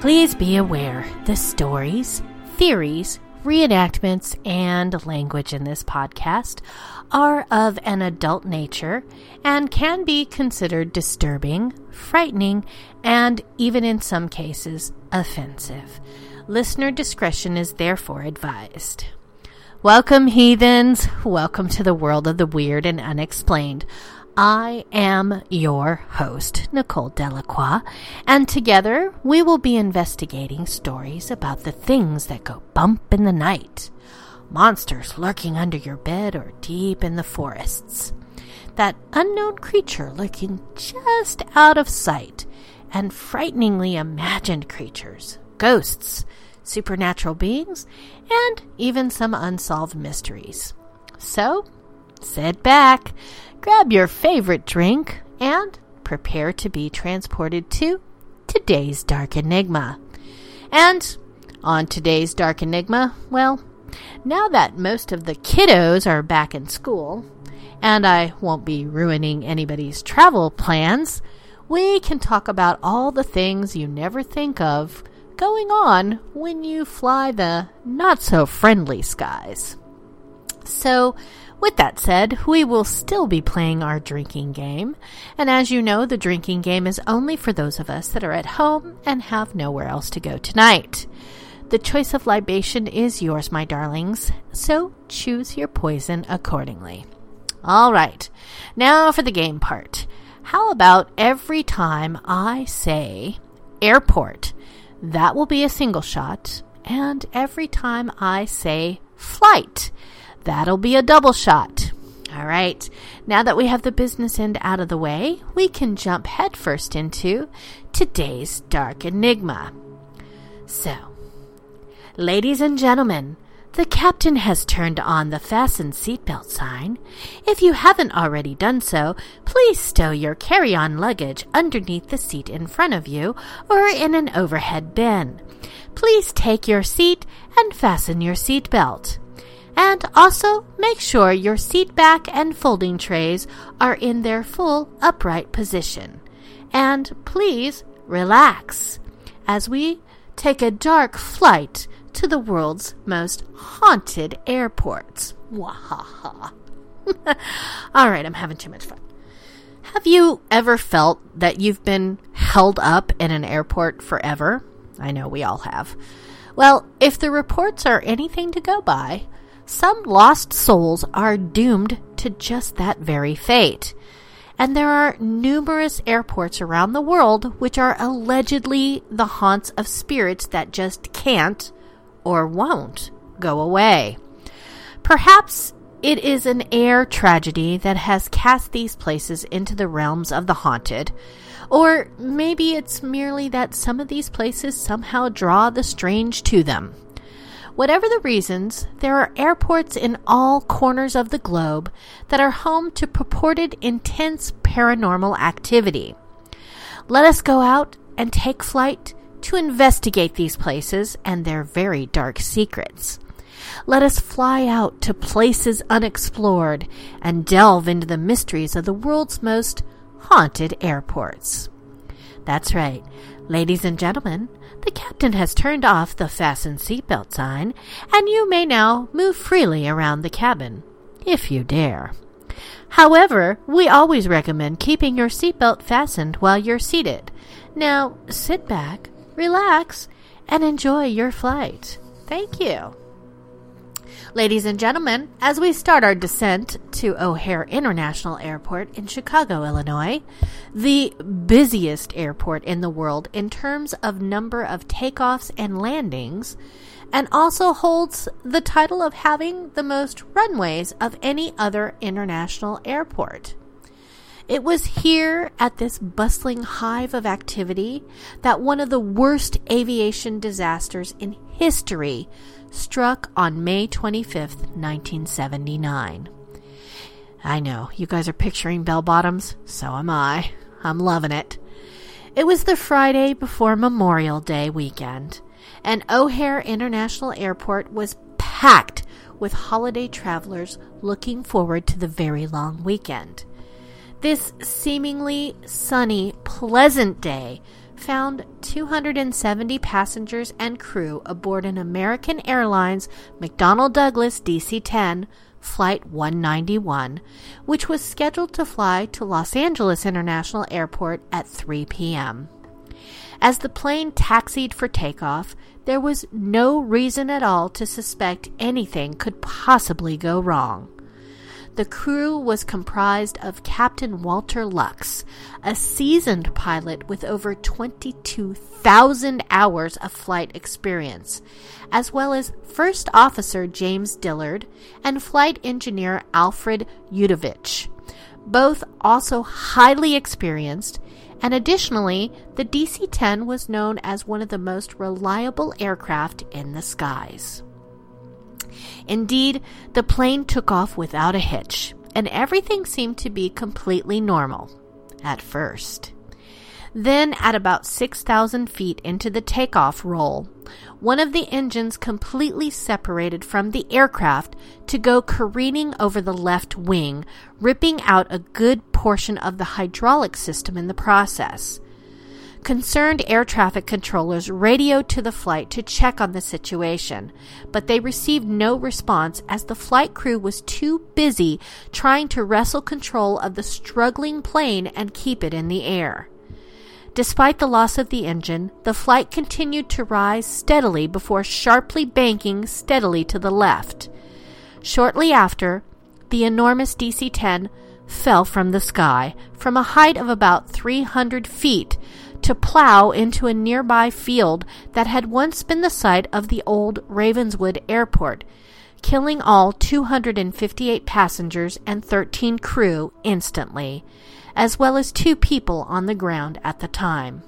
Please be aware the stories, theories, reenactments, and language in this podcast are of an adult nature and can be considered disturbing, frightening, and even in some cases offensive. Listener discretion is therefore advised. Welcome, heathens. Welcome to the world of the weird and unexplained. I am your host, Nicole Delacroix, and together we will be investigating stories about the things that go bump in the night. Monsters lurking under your bed or deep in the forests. That unknown creature lurking just out of sight, and frighteningly imagined creatures, ghosts, supernatural beings, and even some unsolved mysteries. So, sit back grab your favorite drink, and prepare to be transported to today's Dark Enigma. And on today's Dark Enigma, well, now that most of the kiddos are back in school, and I won't be ruining anybody's travel plans, we can talk about all the things you never think of going on when you fly the not so friendly skies. So, with that said, we will still be playing our drinking game, and as you know, the drinking game is only for those of us that are at home and have nowhere else to go tonight. The choice of libation is yours, my darlings, so choose your poison accordingly. All right, now for the game part. How about every time I say airport, that will be a single shot, and every time I say flight, That'll be a double shot. All right, now that we have the business end out of the way, we can jump headfirst into today's dark enigma. So, ladies and gentlemen, the captain has turned on the fasten seatbelt sign. If you haven't already done so, please stow your carry on luggage underneath the seat in front of you or in an overhead bin. Please take your seat and fasten your seatbelt. And also make sure your seat back and folding trays are in their full upright position. And please relax as we take a dark flight to the world's most haunted airports. Wahaha. All right, I'm having too much fun. Have you ever felt that you've been held up in an airport forever? I know we all have. Well, if the reports are anything to go by, some lost souls are doomed to just that very fate. And there are numerous airports around the world which are allegedly the haunts of spirits that just can't or won't go away. Perhaps it is an air tragedy that has cast these places into the realms of the haunted. Or maybe it's merely that some of these places somehow draw the strange to them. Whatever the reasons, there are airports in all corners of the globe that are home to purported intense paranormal activity. Let us go out and take flight to investigate these places and their very dark secrets. Let us fly out to places unexplored and delve into the mysteries of the world's most haunted airports. That's right. Ladies and gentlemen, the captain has turned off the fasten seatbelt sign, and you may now move freely around the cabin, if you dare. However, we always recommend keeping your seatbelt fastened while you're seated. Now, sit back, relax, and enjoy your flight. Thank you. Ladies and gentlemen, as we start our descent to O'Hare International Airport in Chicago, Illinois, the busiest airport in the world in terms of number of takeoffs and landings, and also holds the title of having the most runways of any other international airport. It was here at this bustling hive of activity that one of the worst aviation disasters in history struck on May 25th, 1979. I know, you guys are picturing bell bottoms, so am I. I'm loving it. It was the Friday before Memorial Day weekend, and O'Hare International Airport was packed with holiday travelers looking forward to the very long weekend. This seemingly sunny, pleasant day found 270 passengers and crew aboard an American Airlines McDonnell Douglas DC 10 Flight 191, which was scheduled to fly to Los Angeles International Airport at 3 p.m. As the plane taxied for takeoff, there was no reason at all to suspect anything could possibly go wrong. The crew was comprised of Captain Walter Lux, a seasoned pilot with over 22,000 hours of flight experience, as well as First Officer James Dillard and Flight Engineer Alfred Udovich, both also highly experienced. And additionally, the DC 10 was known as one of the most reliable aircraft in the skies. Indeed, the plane took off without a hitch, and everything seemed to be completely normal at first. Then, at about 6,000 feet into the takeoff roll, one of the engines completely separated from the aircraft to go careening over the left wing, ripping out a good portion of the hydraulic system in the process. Concerned air traffic controllers radioed to the flight to check on the situation, but they received no response as the flight crew was too busy trying to wrestle control of the struggling plane and keep it in the air. Despite the loss of the engine, the flight continued to rise steadily before sharply banking steadily to the left. Shortly after, the enormous DC 10 fell from the sky from a height of about 300 feet to plow into a nearby field that had once been the site of the old Ravenswood Airport, killing all 258 passengers and 13 crew instantly, as well as two people on the ground at the time.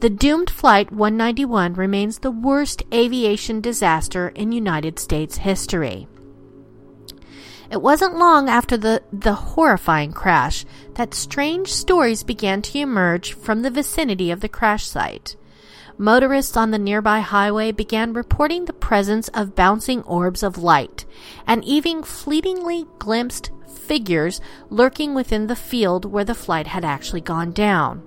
The doomed Flight 191 remains the worst aviation disaster in United States history. It wasn't long after the, the horrifying crash that strange stories began to emerge from the vicinity of the crash site. Motorists on the nearby highway began reporting the presence of bouncing orbs of light and even fleetingly glimpsed figures lurking within the field where the flight had actually gone down.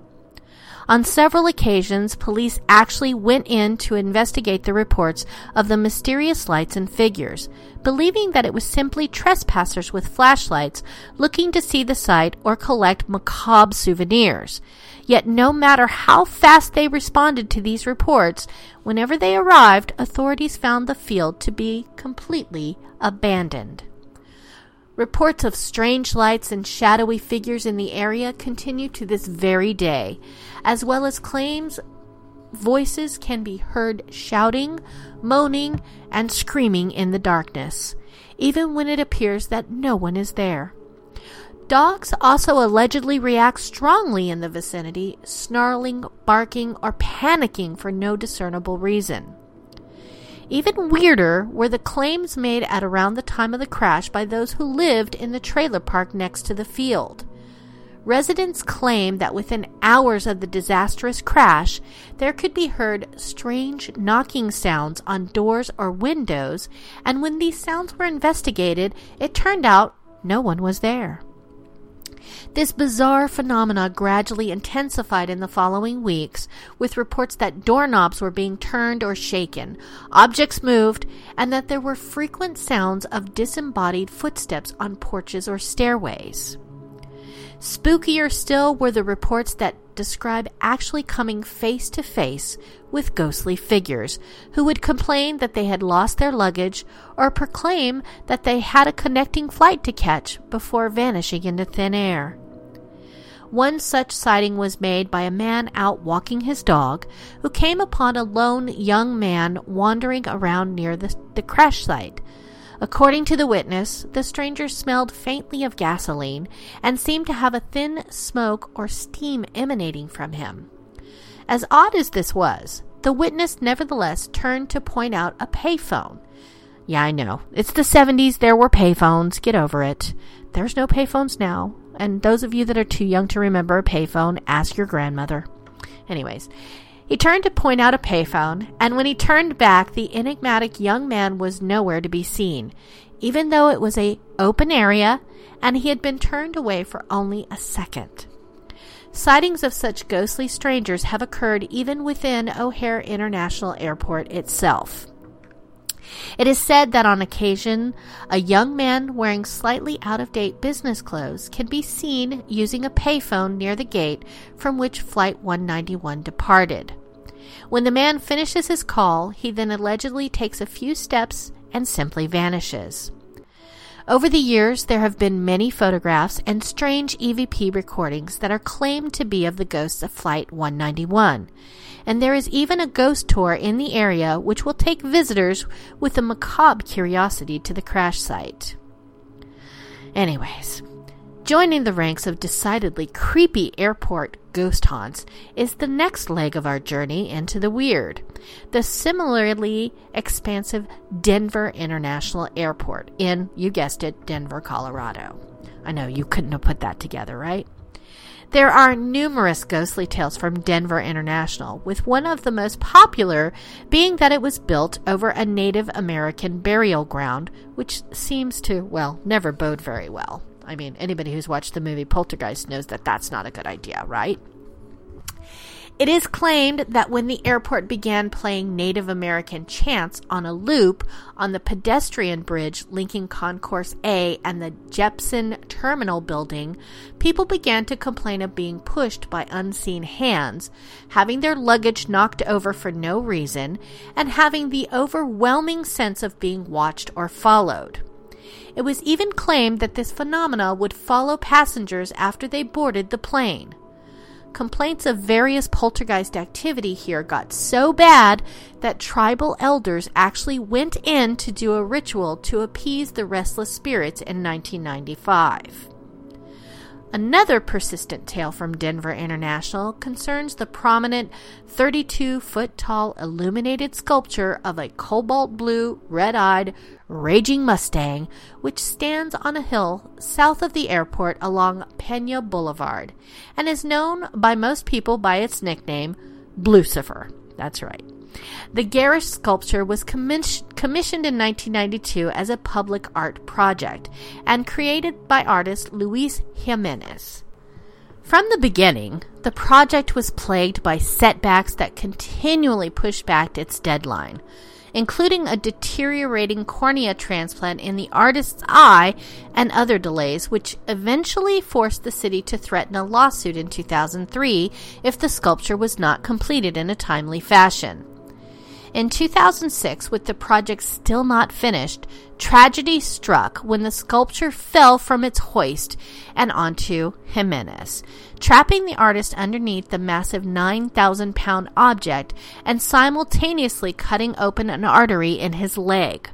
On several occasions, police actually went in to investigate the reports of the mysterious lights and figures, believing that it was simply trespassers with flashlights looking to see the site or collect macabre souvenirs. Yet, no matter how fast they responded to these reports, whenever they arrived, authorities found the field to be completely abandoned. Reports of strange lights and shadowy figures in the area continue to this very day, as well as claims voices can be heard shouting, moaning, and screaming in the darkness, even when it appears that no one is there. Dogs also allegedly react strongly in the vicinity, snarling, barking, or panicking for no discernible reason. Even weirder were the claims made at around the time of the crash by those who lived in the trailer park next to the field. Residents claimed that within hours of the disastrous crash, there could be heard strange knocking sounds on doors or windows, and when these sounds were investigated, it turned out no one was there. This bizarre phenomena gradually intensified in the following weeks, with reports that doorknobs were being turned or shaken, objects moved, and that there were frequent sounds of disembodied footsteps on porches or stairways. Spookier still were the reports that describe actually coming face to face with ghostly figures who would complain that they had lost their luggage or proclaim that they had a connecting flight to catch before vanishing into thin air. One such sighting was made by a man out walking his dog who came upon a lone young man wandering around near the, the crash site. According to the witness, the stranger smelled faintly of gasoline and seemed to have a thin smoke or steam emanating from him. As odd as this was, the witness nevertheless turned to point out a payphone. Yeah, I know. It's the 70s. There were payphones. Get over it. There's no payphones now. And those of you that are too young to remember a payphone, ask your grandmother. Anyways, he turned to point out a payphone, and when he turned back, the enigmatic young man was nowhere to be seen, even though it was a open area and he had been turned away for only a second. Sightings of such ghostly strangers have occurred even within O'Hare International Airport itself. It is said that on occasion, a young man wearing slightly out of date business clothes can be seen using a payphone near the gate from which Flight 191 departed. When the man finishes his call, he then allegedly takes a few steps and simply vanishes. Over the years, there have been many photographs and strange EVP recordings that are claimed to be of the ghosts of Flight 191. And there is even a ghost tour in the area which will take visitors with a macabre curiosity to the crash site. Anyways, Joining the ranks of decidedly creepy airport ghost haunts is the next leg of our journey into the weird the similarly expansive Denver International Airport in, you guessed it, Denver, Colorado. I know you couldn't have put that together, right? There are numerous ghostly tales from Denver International, with one of the most popular being that it was built over a Native American burial ground, which seems to, well, never bode very well. I mean, anybody who's watched the movie Poltergeist knows that that's not a good idea, right? It is claimed that when the airport began playing Native American chants on a loop on the pedestrian bridge linking Concourse A and the Jeppesen Terminal building, people began to complain of being pushed by unseen hands, having their luggage knocked over for no reason, and having the overwhelming sense of being watched or followed. It was even claimed that this phenomena would follow passengers after they boarded the plane. Complaints of various poltergeist activity here got so bad that tribal elders actually went in to do a ritual to appease the restless spirits in 1995. Another persistent tale from Denver International concerns the prominent 32 foot tall illuminated sculpture of a cobalt blue, red eyed, raging Mustang, which stands on a hill south of the airport along Pena Boulevard and is known by most people by its nickname, Blucifer. That's right. The garish sculpture was commissioned in 1992 as a public art project and created by artist Luis Jimenez. From the beginning, the project was plagued by setbacks that continually pushed back its deadline, including a deteriorating cornea transplant in the artist's eye and other delays, which eventually forced the city to threaten a lawsuit in 2003 if the sculpture was not completed in a timely fashion. In 2006, with the project still not finished, tragedy struck when the sculpture fell from its hoist and onto Jimenez, trapping the artist underneath the massive 9,000 pound object and simultaneously cutting open an artery in his leg.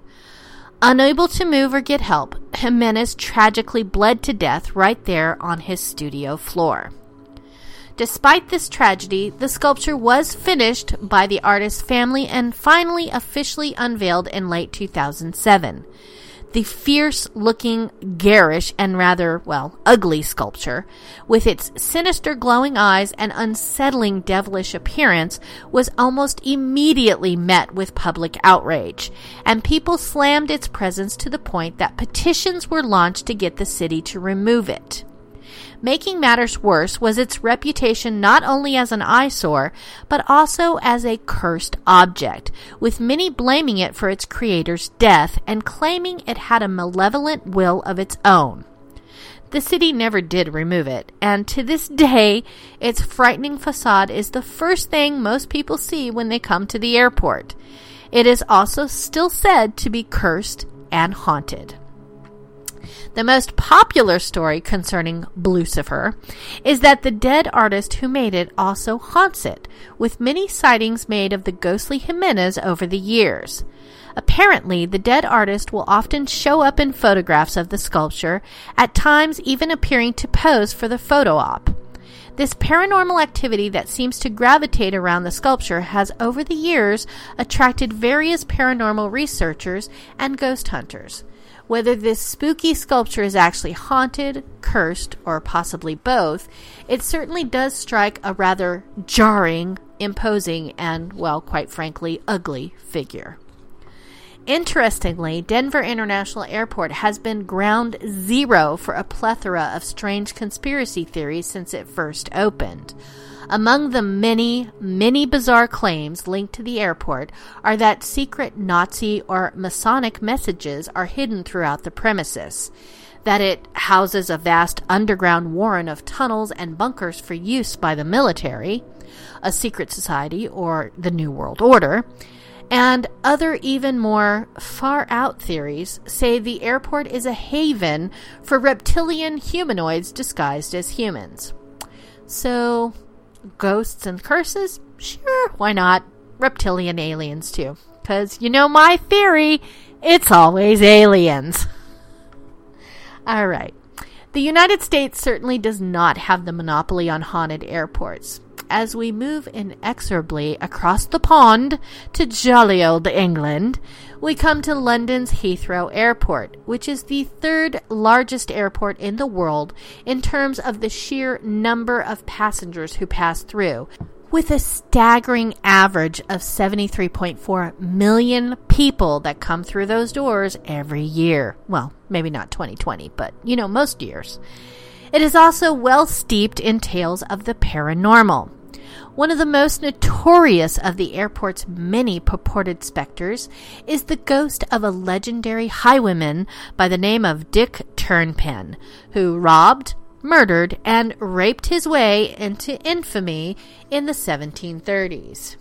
Unable to move or get help, Jimenez tragically bled to death right there on his studio floor. Despite this tragedy, the sculpture was finished by the artist's family and finally officially unveiled in late 2007. The fierce looking, garish, and rather, well, ugly sculpture, with its sinister glowing eyes and unsettling devilish appearance, was almost immediately met with public outrage, and people slammed its presence to the point that petitions were launched to get the city to remove it. Making matters worse was its reputation not only as an eyesore, but also as a cursed object, with many blaming it for its creator's death and claiming it had a malevolent will of its own. The city never did remove it, and to this day, its frightening facade is the first thing most people see when they come to the airport. It is also still said to be cursed and haunted. The most popular story concerning Blucifer is that the dead artist who made it also haunts it, with many sightings made of the ghostly Jimenez over the years. Apparently, the dead artist will often show up in photographs of the sculpture, at times even appearing to pose for the photo op. This paranormal activity that seems to gravitate around the sculpture has over the years attracted various paranormal researchers and ghost hunters. Whether this spooky sculpture is actually haunted, cursed, or possibly both, it certainly does strike a rather jarring, imposing, and, well, quite frankly, ugly figure. Interestingly, Denver International Airport has been ground zero for a plethora of strange conspiracy theories since it first opened. Among the many, many bizarre claims linked to the airport are that secret Nazi or Masonic messages are hidden throughout the premises, that it houses a vast underground warren of tunnels and bunkers for use by the military, a secret society, or the New World Order, and other even more far out theories say the airport is a haven for reptilian humanoids disguised as humans. So, ghosts and curses? Sure, why not? Reptilian aliens, too. Because you know my theory it's always aliens. All right. The United States certainly does not have the monopoly on haunted airports as we move inexorably across the pond to jolly old England, we come to London's Heathrow Airport, which is the third largest airport in the world in terms of the sheer number of passengers who pass through. With a staggering average of 73.4 million people that come through those doors every year. Well, maybe not 2020, but you know, most years. It is also well steeped in tales of the paranormal. One of the most notorious of the airport's many purported specters is the ghost of a legendary highwayman by the name of Dick Turpin, who robbed, murdered, and raped his way into infamy in the 1730s.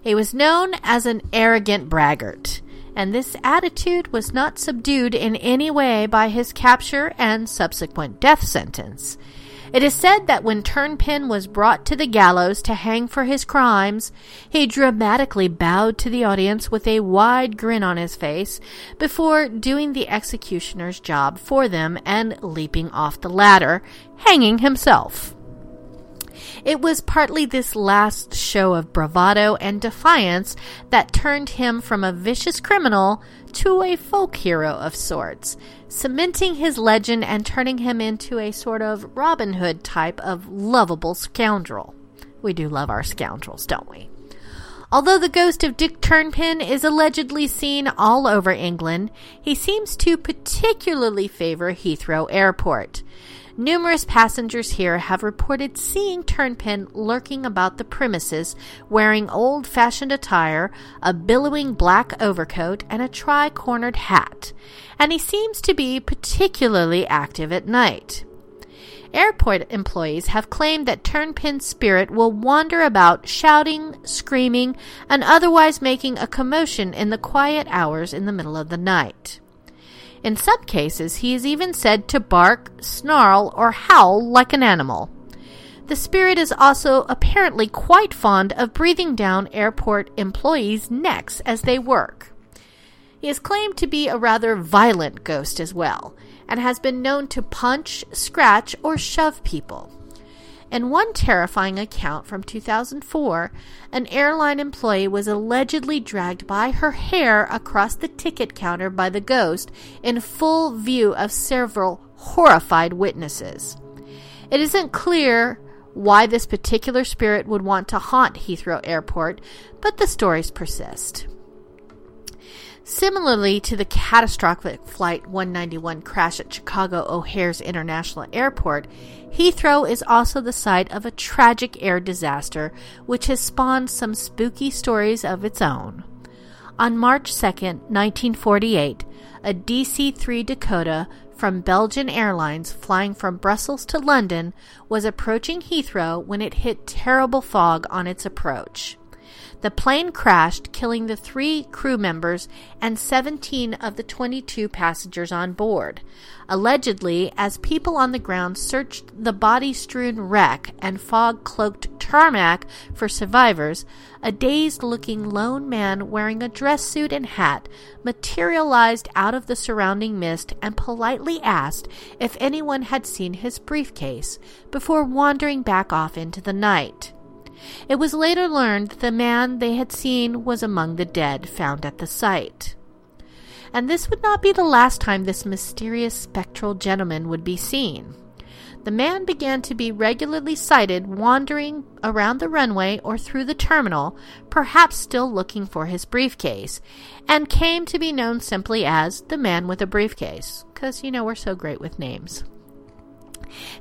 He was known as an arrogant braggart, and this attitude was not subdued in any way by his capture and subsequent death sentence. It is said that when Turnpin was brought to the gallows to hang for his crimes, he dramatically bowed to the audience with a wide grin on his face before doing the executioner's job for them and leaping off the ladder, hanging himself. It was partly this last show of bravado and defiance that turned him from a vicious criminal to a folk hero of sorts, cementing his legend and turning him into a sort of Robin Hood type of lovable scoundrel. We do love our scoundrels, don't we? Although the ghost of Dick Turnpin is allegedly seen all over England, he seems to particularly favor Heathrow Airport. Numerous passengers here have reported seeing Turnpin lurking about the premises wearing old fashioned attire, a billowing black overcoat, and a tri cornered hat, and he seems to be particularly active at night. Airport employees have claimed that Turnpin's spirit will wander about shouting, screaming, and otherwise making a commotion in the quiet hours in the middle of the night. In some cases, he is even said to bark, snarl, or howl like an animal. The spirit is also apparently quite fond of breathing down airport employees' necks as they work. He is claimed to be a rather violent ghost as well, and has been known to punch, scratch, or shove people. In one terrifying account from 2004, an airline employee was allegedly dragged by her hair across the ticket counter by the ghost in full view of several horrified witnesses. It isn't clear why this particular spirit would want to haunt Heathrow Airport, but the stories persist. Similarly to the catastrophic Flight 191 crash at Chicago O'Hare's International Airport, Heathrow is also the site of a tragic air disaster which has spawned some spooky stories of its own. On March 2, 1948, a DC 3 Dakota from Belgian Airlines flying from Brussels to London was approaching Heathrow when it hit terrible fog on its approach. The plane crashed, killing the three crew members and 17 of the 22 passengers on board. Allegedly, as people on the ground searched the body strewn wreck and fog cloaked tarmac for survivors, a dazed looking lone man wearing a dress suit and hat materialized out of the surrounding mist and politely asked if anyone had seen his briefcase before wandering back off into the night. It was later learned that the man they had seen was among the dead found at the site. And this would not be the last time this mysterious spectral gentleman would be seen. the man began to be regularly sighted wandering around the runway or through the terminal, perhaps still looking for his briefcase, and came to be known simply as the man with a briefcase, because, you know, we're so great with names.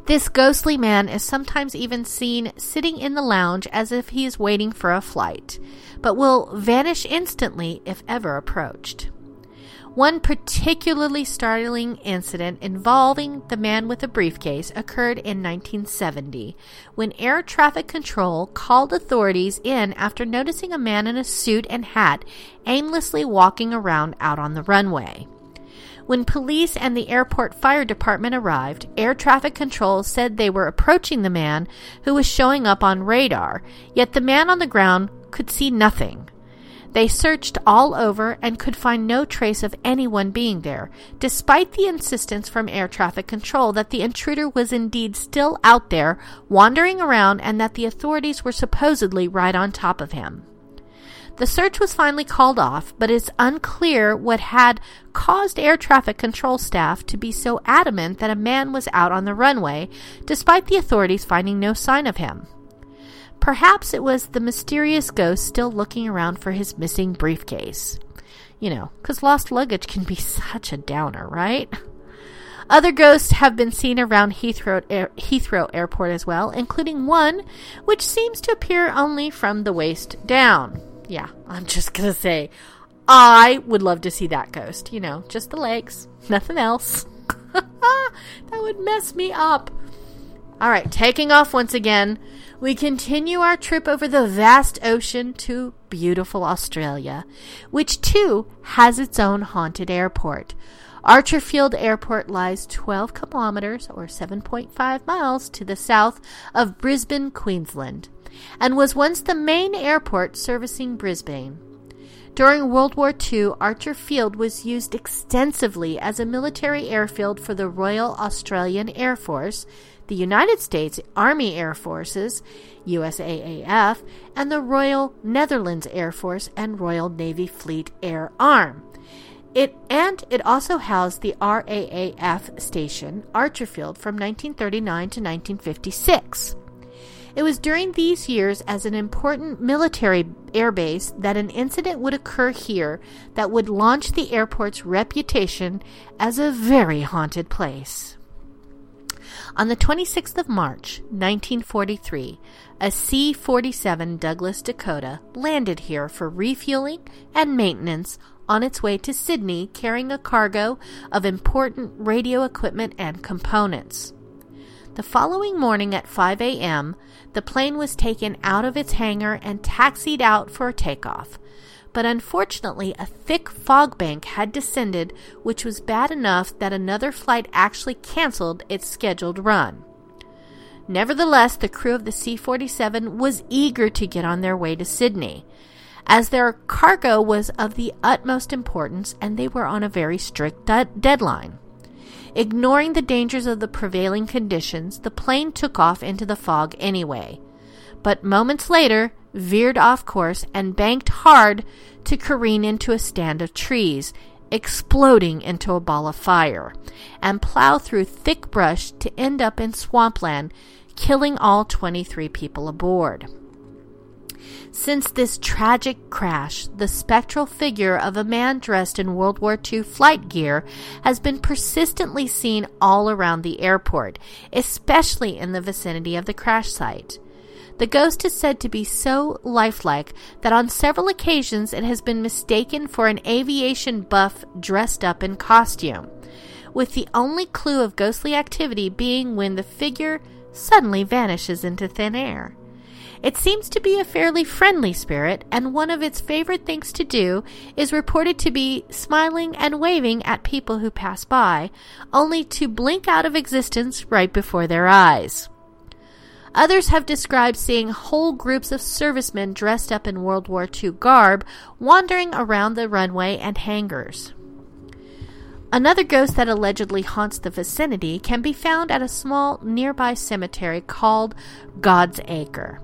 This ghostly man is sometimes even seen sitting in the lounge as if he is waiting for a flight, but will vanish instantly if ever approached. One particularly startling incident involving the man with the briefcase occurred in 1970 when air traffic control called authorities in after noticing a man in a suit and hat aimlessly walking around out on the runway. When police and the airport fire department arrived, air traffic control said they were approaching the man who was showing up on radar, yet the man on the ground could see nothing. They searched all over and could find no trace of anyone being there, despite the insistence from air traffic control that the intruder was indeed still out there, wandering around, and that the authorities were supposedly right on top of him. The search was finally called off, but it's unclear what had caused air traffic control staff to be so adamant that a man was out on the runway, despite the authorities finding no sign of him. Perhaps it was the mysterious ghost still looking around for his missing briefcase. You know, because lost luggage can be such a downer, right? Other ghosts have been seen around Heathrow, Air- Heathrow Airport as well, including one which seems to appear only from the waist down. Yeah, I'm just gonna say, I would love to see that ghost. You know, just the legs, nothing else. that would mess me up. All right, taking off once again we continue our trip over the vast ocean to beautiful Australia, which too has its own haunted airport. Archerfield Airport lies 12 kilometers or 7.5 miles to the south of Brisbane, Queensland, and was once the main airport servicing Brisbane. During World War II, Archerfield was used extensively as a military airfield for the Royal Australian Air Force, the United States Army Air Forces, USAAF, and the Royal Netherlands Air Force and Royal Navy Fleet Air Arm. It and it also housed the RAAF station Archerfield from 1939 to 1956. It was during these years as an important military airbase that an incident would occur here that would launch the airport's reputation as a very haunted place. On the 26th of March, 1943, a C 47 Douglas Dakota landed here for refueling and maintenance on its way to Sydney carrying a cargo of important radio equipment and components. The following morning at 5 a.m., the plane was taken out of its hangar and taxied out for a takeoff but unfortunately, a thick fog bank had descended, which was bad enough that another flight actually canceled its scheduled run. Nevertheless, the crew of the C 47 was eager to get on their way to Sydney, as their cargo was of the utmost importance and they were on a very strict de- deadline. Ignoring the dangers of the prevailing conditions, the plane took off into the fog anyway. But moments later, veered off course and banked hard to careen into a stand of trees, exploding into a ball of fire, and plow through thick brush to end up in swampland, killing all 23 people aboard. Since this tragic crash, the spectral figure of a man dressed in World War II flight gear has been persistently seen all around the airport, especially in the vicinity of the crash site. The ghost is said to be so lifelike that on several occasions it has been mistaken for an aviation buff dressed up in costume, with the only clue of ghostly activity being when the figure suddenly vanishes into thin air. It seems to be a fairly friendly spirit, and one of its favorite things to do is reported to be smiling and waving at people who pass by, only to blink out of existence right before their eyes. Others have described seeing whole groups of servicemen dressed up in World War II garb wandering around the runway and hangars. Another ghost that allegedly haunts the vicinity can be found at a small nearby cemetery called God's Acre,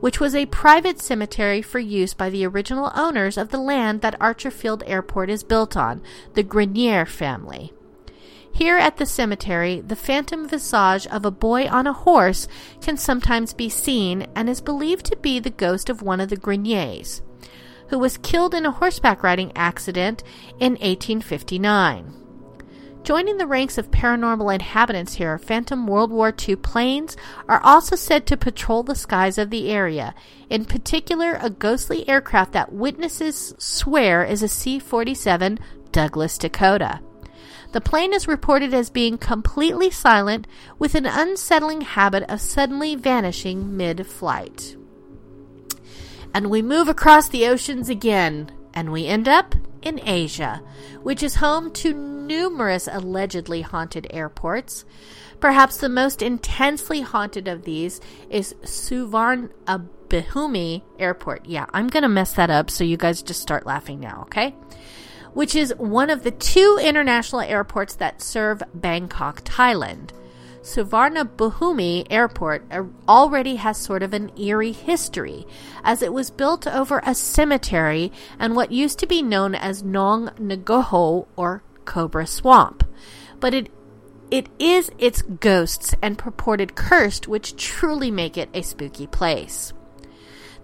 which was a private cemetery for use by the original owners of the land that Archerfield Airport is built on, the Grenier family. Here at the cemetery, the phantom visage of a boy on a horse can sometimes be seen and is believed to be the ghost of one of the Greniers, who was killed in a horseback riding accident in 1859. Joining the ranks of paranormal inhabitants here, Phantom World War II planes are also said to patrol the skies of the area, in particular, a ghostly aircraft that witnesses swear is a C 47 Douglas Dakota. The plane is reported as being completely silent with an unsettling habit of suddenly vanishing mid flight. And we move across the oceans again, and we end up in Asia, which is home to numerous allegedly haunted airports. Perhaps the most intensely haunted of these is Suvarnabhumi Airport. Yeah, I'm going to mess that up, so you guys just start laughing now, okay? Which is one of the two international airports that serve Bangkok, Thailand. Suvarnabhumi Airport already has sort of an eerie history, as it was built over a cemetery and what used to be known as Nong Ngu Hao or Cobra Swamp. But it it is its ghosts and purported cursed which truly make it a spooky place.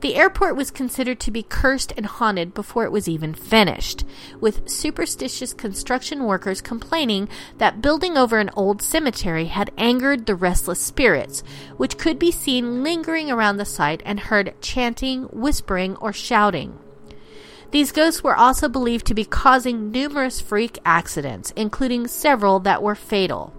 The airport was considered to be cursed and haunted before it was even finished, with superstitious construction workers complaining that building over an old cemetery had angered the restless spirits, which could be seen lingering around the site and heard chanting, whispering, or shouting. These ghosts were also believed to be causing numerous freak accidents, including several that were fatal.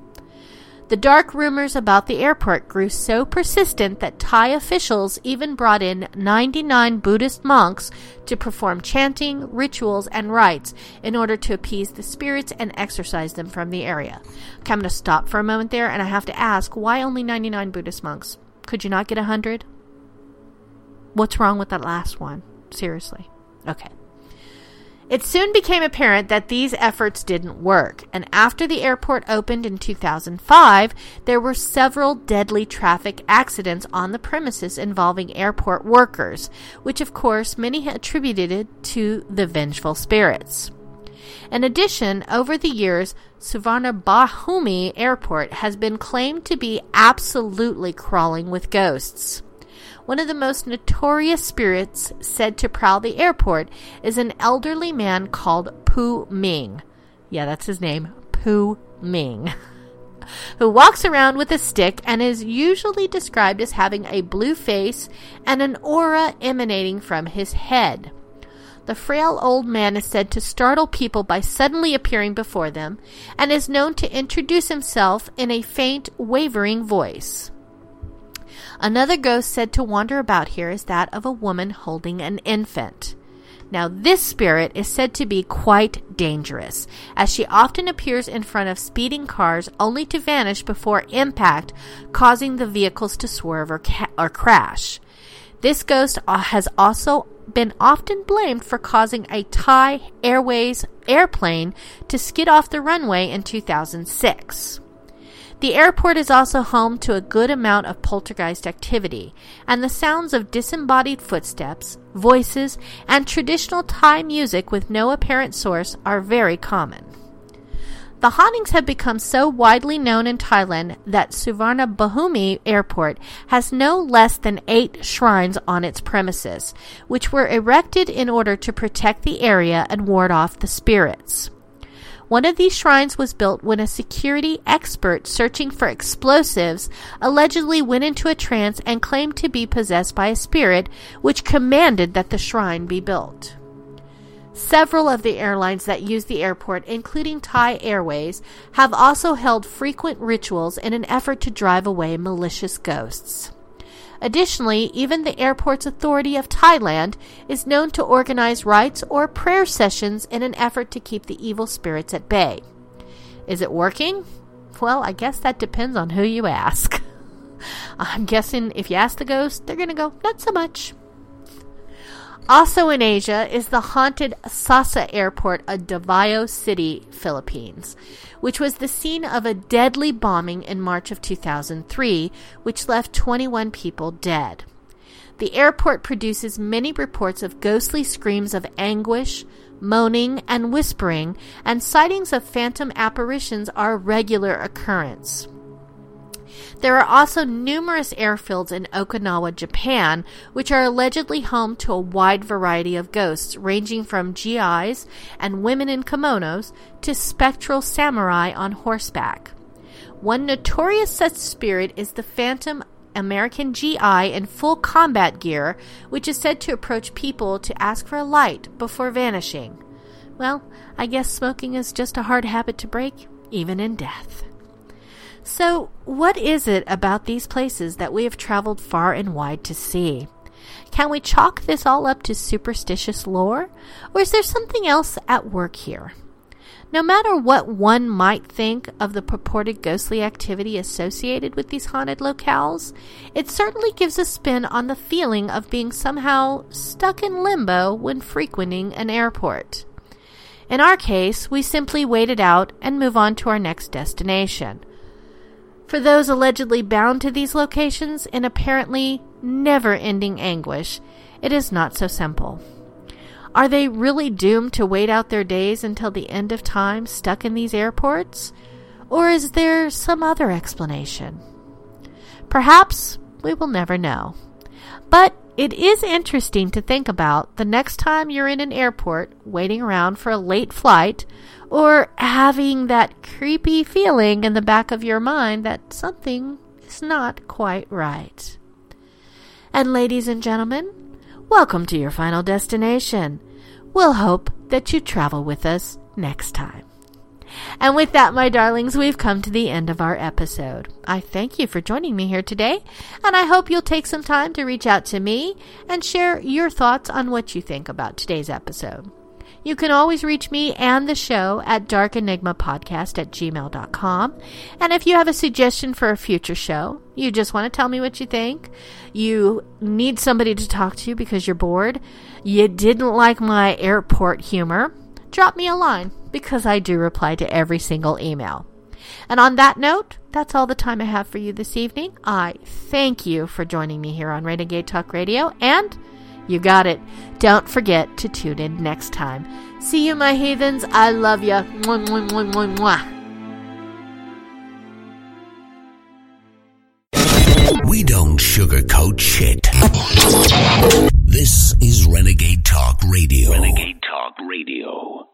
The dark rumors about the airport grew so persistent that Thai officials even brought in 99 Buddhist monks to perform chanting, rituals, and rites in order to appease the spirits and exorcise them from the area. Okay, I'm going to stop for a moment there and I have to ask why only 99 Buddhist monks? Could you not get 100? What's wrong with that last one? Seriously. Okay. It soon became apparent that these efforts didn't work, and after the airport opened in 2005, there were several deadly traffic accidents on the premises involving airport workers, which of course many attributed to the vengeful spirits. In addition, over the years, Suvarnabhumi Airport has been claimed to be absolutely crawling with ghosts. One of the most notorious spirits said to prowl the airport is an elderly man called Pu Ming. Yeah, that's his name, Pu Ming. Who walks around with a stick and is usually described as having a blue face and an aura emanating from his head. The frail old man is said to startle people by suddenly appearing before them and is known to introduce himself in a faint, wavering voice. Another ghost said to wander about here is that of a woman holding an infant. Now, this spirit is said to be quite dangerous, as she often appears in front of speeding cars only to vanish before impact, causing the vehicles to swerve or, ca- or crash. This ghost uh, has also been often blamed for causing a Thai Airways airplane to skid off the runway in 2006. The airport is also home to a good amount of poltergeist activity, and the sounds of disembodied footsteps, voices, and traditional Thai music with no apparent source are very common. The hauntings have become so widely known in Thailand that Suvarnabhumi Airport has no less than eight shrines on its premises, which were erected in order to protect the area and ward off the spirits. One of these shrines was built when a security expert searching for explosives allegedly went into a trance and claimed to be possessed by a spirit, which commanded that the shrine be built. Several of the airlines that use the airport, including Thai Airways, have also held frequent rituals in an effort to drive away malicious ghosts. Additionally, even the airport's authority of Thailand is known to organize rites or prayer sessions in an effort to keep the evil spirits at bay. Is it working? Well, I guess that depends on who you ask. I'm guessing if you ask the ghost, they're going to go, not so much. Also in Asia is the haunted Sasa Airport of Davao City, Philippines, which was the scene of a deadly bombing in March of 2003, which left 21 people dead. The airport produces many reports of ghostly screams of anguish, moaning, and whispering, and sightings of phantom apparitions are a regular occurrence. There are also numerous airfields in Okinawa, Japan, which are allegedly home to a wide variety of ghosts, ranging from GIs and women in kimonos to spectral samurai on horseback. One notorious such spirit is the Phantom American GI in full combat gear, which is said to approach people to ask for a light before vanishing. Well, I guess smoking is just a hard habit to break, even in death. So, what is it about these places that we have traveled far and wide to see? Can we chalk this all up to superstitious lore, or is there something else at work here? No matter what one might think of the purported ghostly activity associated with these haunted locales, it certainly gives a spin on the feeling of being somehow stuck in limbo when frequenting an airport. In our case, we simply wait it out and move on to our next destination. For those allegedly bound to these locations in apparently never ending anguish, it is not so simple. Are they really doomed to wait out their days until the end of time stuck in these airports? Or is there some other explanation? Perhaps we will never know. But it is interesting to think about the next time you're in an airport waiting around for a late flight or having that creepy feeling in the back of your mind that something is not quite right. And, ladies and gentlemen, welcome to your final destination. We'll hope that you travel with us next time. And with that, my darlings, we've come to the end of our episode. I thank you for joining me here today, and I hope you'll take some time to reach out to me and share your thoughts on what you think about today's episode. You can always reach me and the show at darkenigmapodcast at gmail.com. And if you have a suggestion for a future show, you just want to tell me what you think, you need somebody to talk to because you're bored, you didn't like my airport humor, drop me a line because I do reply to every single email. And on that note, that's all the time I have for you this evening. I thank you for joining me here on Renegade Talk Radio and you got it. Don't forget to tune in next time. See you, my heathens. I love ya. Mwah, mwah, mwah, mwah, mwah. We don't sugarcoat shit. This is Renegade Talk Radio. Renegade Talk Radio.